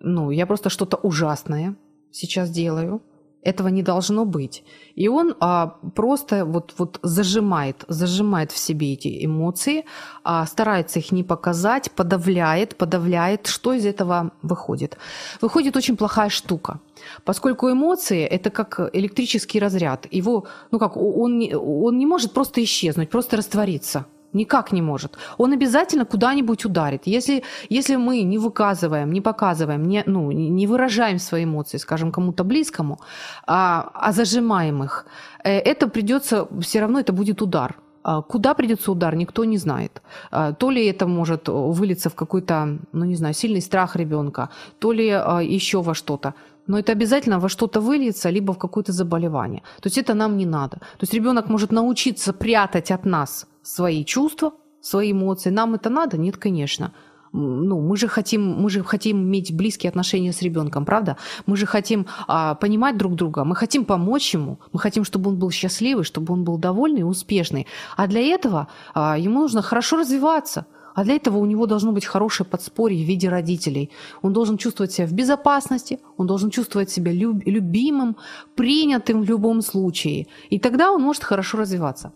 ну, я просто что-то ужасное сейчас делаю, этого не должно быть. И он а, просто вот, вот зажимает, зажимает в себе эти эмоции, а, старается их не показать, подавляет, подавляет. Что из этого выходит? Выходит очень плохая штука. Поскольку эмоции – это как электрический разряд. Его, ну как, он, он не может просто исчезнуть, просто раствориться – Никак не может. Он обязательно куда-нибудь ударит. Если, если мы не выказываем, не показываем, не, ну, не выражаем свои эмоции, скажем, кому-то близкому, а, а зажимаем их, э, это придется, все равно это будет удар. А куда придется удар, никто не знает. А, то ли это может вылиться в какой-то, ну не знаю, сильный страх ребенка, то ли еще во что-то но это обязательно во что-то выльется, либо в какое-то заболевание. То есть это нам не надо. То есть ребенок может научиться прятать от нас свои чувства, свои эмоции. Нам это надо? Нет, конечно. Ну, мы же хотим, мы же хотим иметь близкие отношения с ребенком, правда? Мы же хотим а, понимать друг друга, мы хотим помочь ему, мы хотим, чтобы он был счастливый, чтобы он был довольный и успешный. А для этого а, ему нужно хорошо развиваться, а для этого у него должно быть хорошее подспорье в виде родителей. Он должен чувствовать себя в безопасности, он должен чувствовать себя люб- любимым, принятым в любом случае. И тогда он может хорошо развиваться.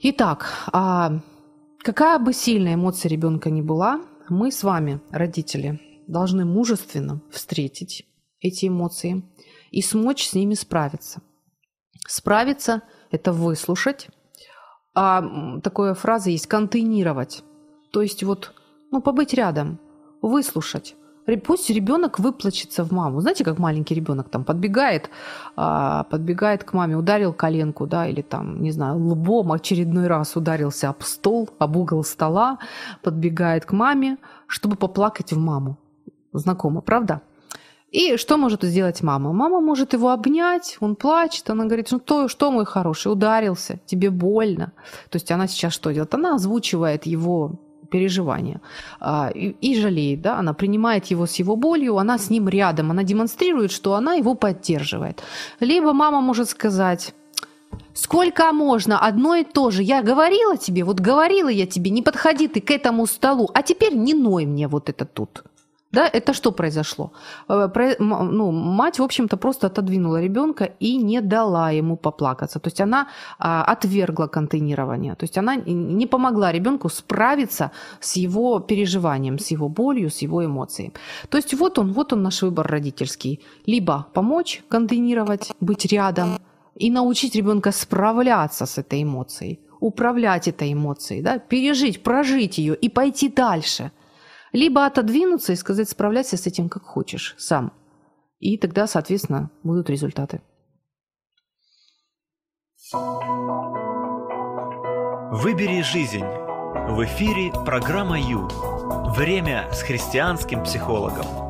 Итак, а какая бы сильная эмоция ребенка ни была, мы с вами, родители, должны мужественно встретить эти эмоции и смочь с ними справиться. Справиться – это выслушать. А такая фраза есть – контейнировать. То есть вот, ну, побыть рядом, выслушать. Пусть ребенок выплачется в маму. Знаете, как маленький ребенок там подбегает, а, подбегает к маме, ударил коленку, да, или там, не знаю, лбом очередной раз ударился об стол, об угол стола, подбегает к маме, чтобы поплакать в маму. Знакомо, правда? И что может сделать мама? Мама может его обнять, он плачет, она говорит, ну то, что мой хороший, ударился, тебе больно. То есть она сейчас что делает? Она озвучивает его переживания а, и, и жалеет, да, она принимает его с его болью, она с ним рядом, она демонстрирует, что она его поддерживает. Либо мама может сказать, Сколько можно одно и то же? Я говорила тебе, вот говорила я тебе, не подходи ты к этому столу, а теперь не ной мне вот это тут. Да, это что произошло? Э, ну, мать, в общем-то, просто отодвинула ребенка и не дала ему поплакаться. То есть она а, отвергла контейнирование. То есть она не помогла ребенку справиться с его переживанием, с его болью, с его эмоцией. То есть вот он, вот он наш выбор родительский. Либо помочь контейнировать, быть рядом и научить ребенка справляться с этой эмоцией, управлять этой эмоцией, да, пережить, прожить ее и пойти дальше – либо отодвинуться и сказать, справляйся с этим как хочешь, сам. И тогда, соответственно, будут результаты. Выбери жизнь. В эфире программа Ю. Время с христианским психологом.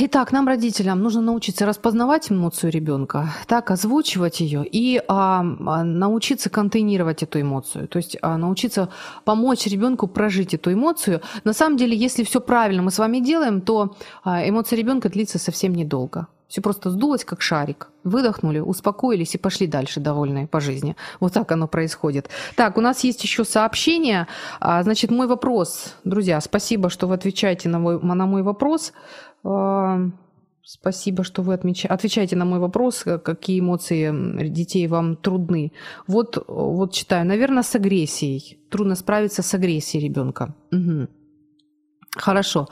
Итак, нам, родителям, нужно научиться распознавать эмоцию ребенка, так, озвучивать ее и а, а, научиться контейнировать эту эмоцию. То есть а, научиться помочь ребенку прожить эту эмоцию. На самом деле, если все правильно мы с вами делаем, то а, эмоция ребенка длится совсем недолго. Все просто сдулось, как шарик. Выдохнули, успокоились и пошли дальше, довольные по жизни. Вот так оно происходит. Так, у нас есть еще сообщение. А, значит, мой вопрос. Друзья, спасибо, что вы отвечаете на мой, на мой вопрос. Спасибо, что вы отвечаете на мой вопрос, какие эмоции детей вам трудны. Вот, вот читаю. Наверное, с агрессией. Трудно справиться с агрессией ребенка. Угу. Хорошо.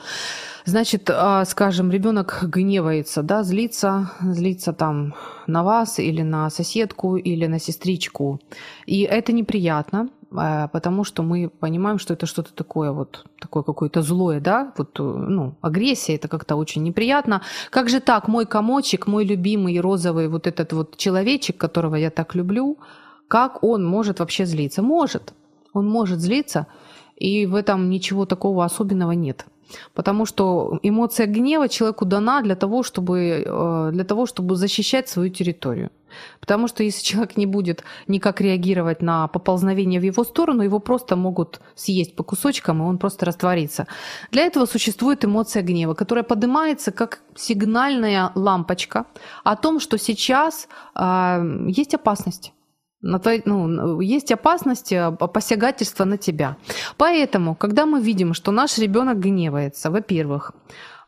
Значит, а, скажем, ребенок гневается, да, злится, злится там на вас или на соседку или на сестричку. И это неприятно, потому что мы понимаем, что это что-то такое вот, такое какое-то злое, да, вот, ну, агрессия, это как-то очень неприятно. Как же так, мой комочек, мой любимый розовый вот этот вот человечек, которого я так люблю, как он может вообще злиться? Может, он может злиться, и в этом ничего такого особенного нет. Потому что эмоция гнева человеку дана для того, чтобы, э, для того, чтобы защищать свою территорию. Потому что если человек не будет никак реагировать на поползновение в его сторону, его просто могут съесть по кусочкам, и он просто растворится. Для этого существует эмоция гнева, которая поднимается как сигнальная лампочка о том, что сейчас э, есть опасность на твой, ну, есть опасность э, посягательства на тебя. Поэтому, когда мы видим, что наш ребенок гневается, во-первых,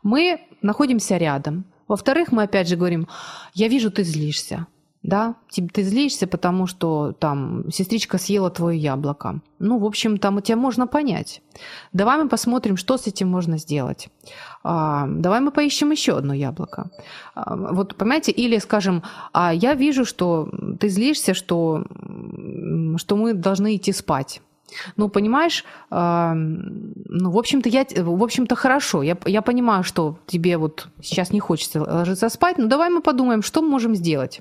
мы находимся рядом. Во-вторых, мы опять же говорим, я вижу, ты злишься да, ты злишься, потому что там сестричка съела твое яблоко. Ну, в общем, там тебя можно понять. Давай мы посмотрим, что с этим можно сделать. А, давай мы поищем еще одно яблоко. А, вот, понимаете, или скажем, а я вижу, что ты злишься, что, что мы должны идти спать. Ну, понимаешь, э, ну, в общем-то, я, в общем-то, хорошо. Я, я понимаю, что тебе вот сейчас не хочется ложиться спать, но давай мы подумаем, что мы можем сделать.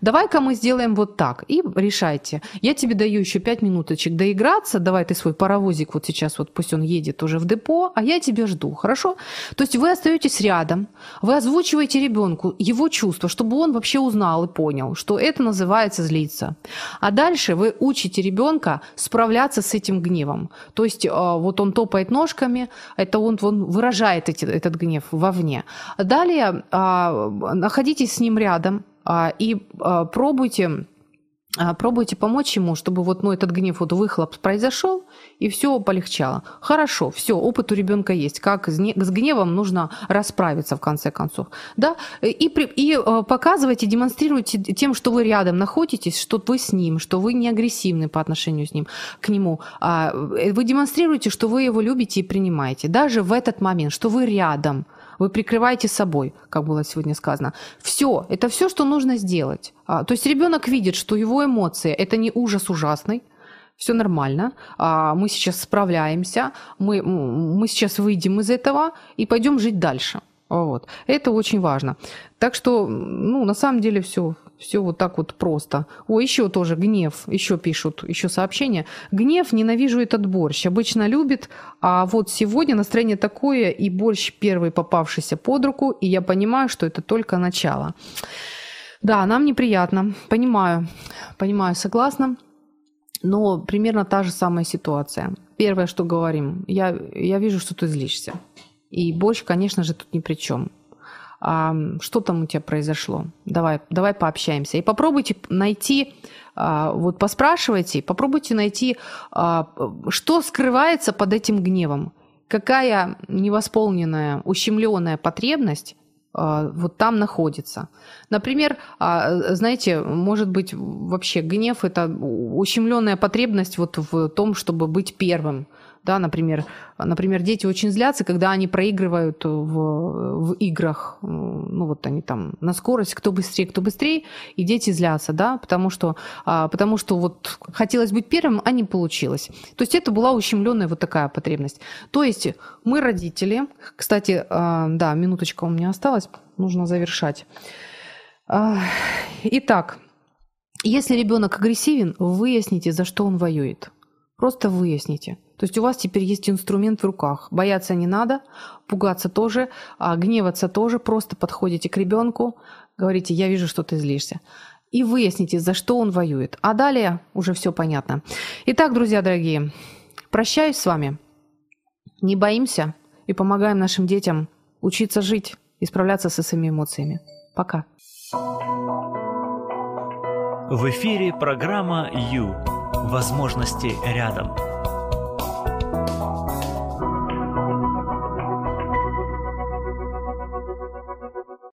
Давай-ка мы сделаем вот так. И решайте. Я тебе даю еще пять минуточек доиграться. Давай ты свой паровозик вот сейчас, вот пусть он едет уже в депо, а я тебя жду. Хорошо? То есть вы остаетесь рядом, вы озвучиваете ребенку его чувства, чтобы он вообще узнал и понял, что это называется злиться. А дальше вы учите ребенка справляться этим гневом. То есть а, вот он топает ножками, это он, он выражает эти, этот гнев вовне. Далее а, находитесь с ним рядом а, и пробуйте пробуйте помочь ему, чтобы вот ну, этот гнев, вот выхлоп произошел, и все полегчало. Хорошо, все, опыт у ребенка есть, как с гневом нужно расправиться в конце концов. Да? И, и э, показывайте, демонстрируйте тем, что вы рядом находитесь, что вы с ним, что вы не агрессивны по отношению с ним, к нему. А, э, вы демонстрируете, что вы его любите и принимаете, даже в этот момент, что вы рядом – вы прикрываете собой, как было сегодня сказано. Все, это все, что нужно сделать. А, то есть ребенок видит, что его эмоции это не ужас ужасный, все нормально, а, мы сейчас справляемся, мы, мы сейчас выйдем из этого и пойдем жить дальше. Вот. Это очень важно. Так что, ну, на самом деле все, все вот так вот просто. О, еще тоже гнев, еще пишут, еще сообщение. Гнев, ненавижу этот борщ. Обычно любит, а вот сегодня настроение такое, и борщ первый попавшийся под руку, и я понимаю, что это только начало. Да, нам неприятно, понимаю, понимаю, согласна. Но примерно та же самая ситуация. Первое, что говорим, я, я вижу, что ты злишься. И борщ, конечно же, тут ни при чем а, что там у тебя произошло, давай, давай пообщаемся. И попробуйте найти, а, вот поспрашивайте, попробуйте найти, а, что скрывается под этим гневом, какая невосполненная, ущемленная потребность а, вот там находится. Например, а, знаете, может быть вообще гнев это ущемленная потребность вот в том, чтобы быть первым, да, например, например, дети очень злятся, когда они проигрывают в, в играх, ну вот они там на скорость, кто быстрее, кто быстрее, и дети злятся, да, потому что, а, потому что вот хотелось быть первым, а не получилось. То есть это была ущемленная вот такая потребность. То есть мы родители, кстати, а, да, минуточка у меня осталась, нужно завершать. А, итак, если ребенок агрессивен, выясните, за что он воюет. Просто выясните. То есть у вас теперь есть инструмент в руках. Бояться не надо, пугаться тоже, а гневаться тоже. Просто подходите к ребенку, говорите, я вижу, что ты злишься. И выясните, за что он воюет. А далее уже все понятно. Итак, друзья дорогие, прощаюсь с вами. Не боимся и помогаем нашим детям учиться жить и справляться со своими эмоциями. Пока. В эфире программа «Ю». Возможности рядом.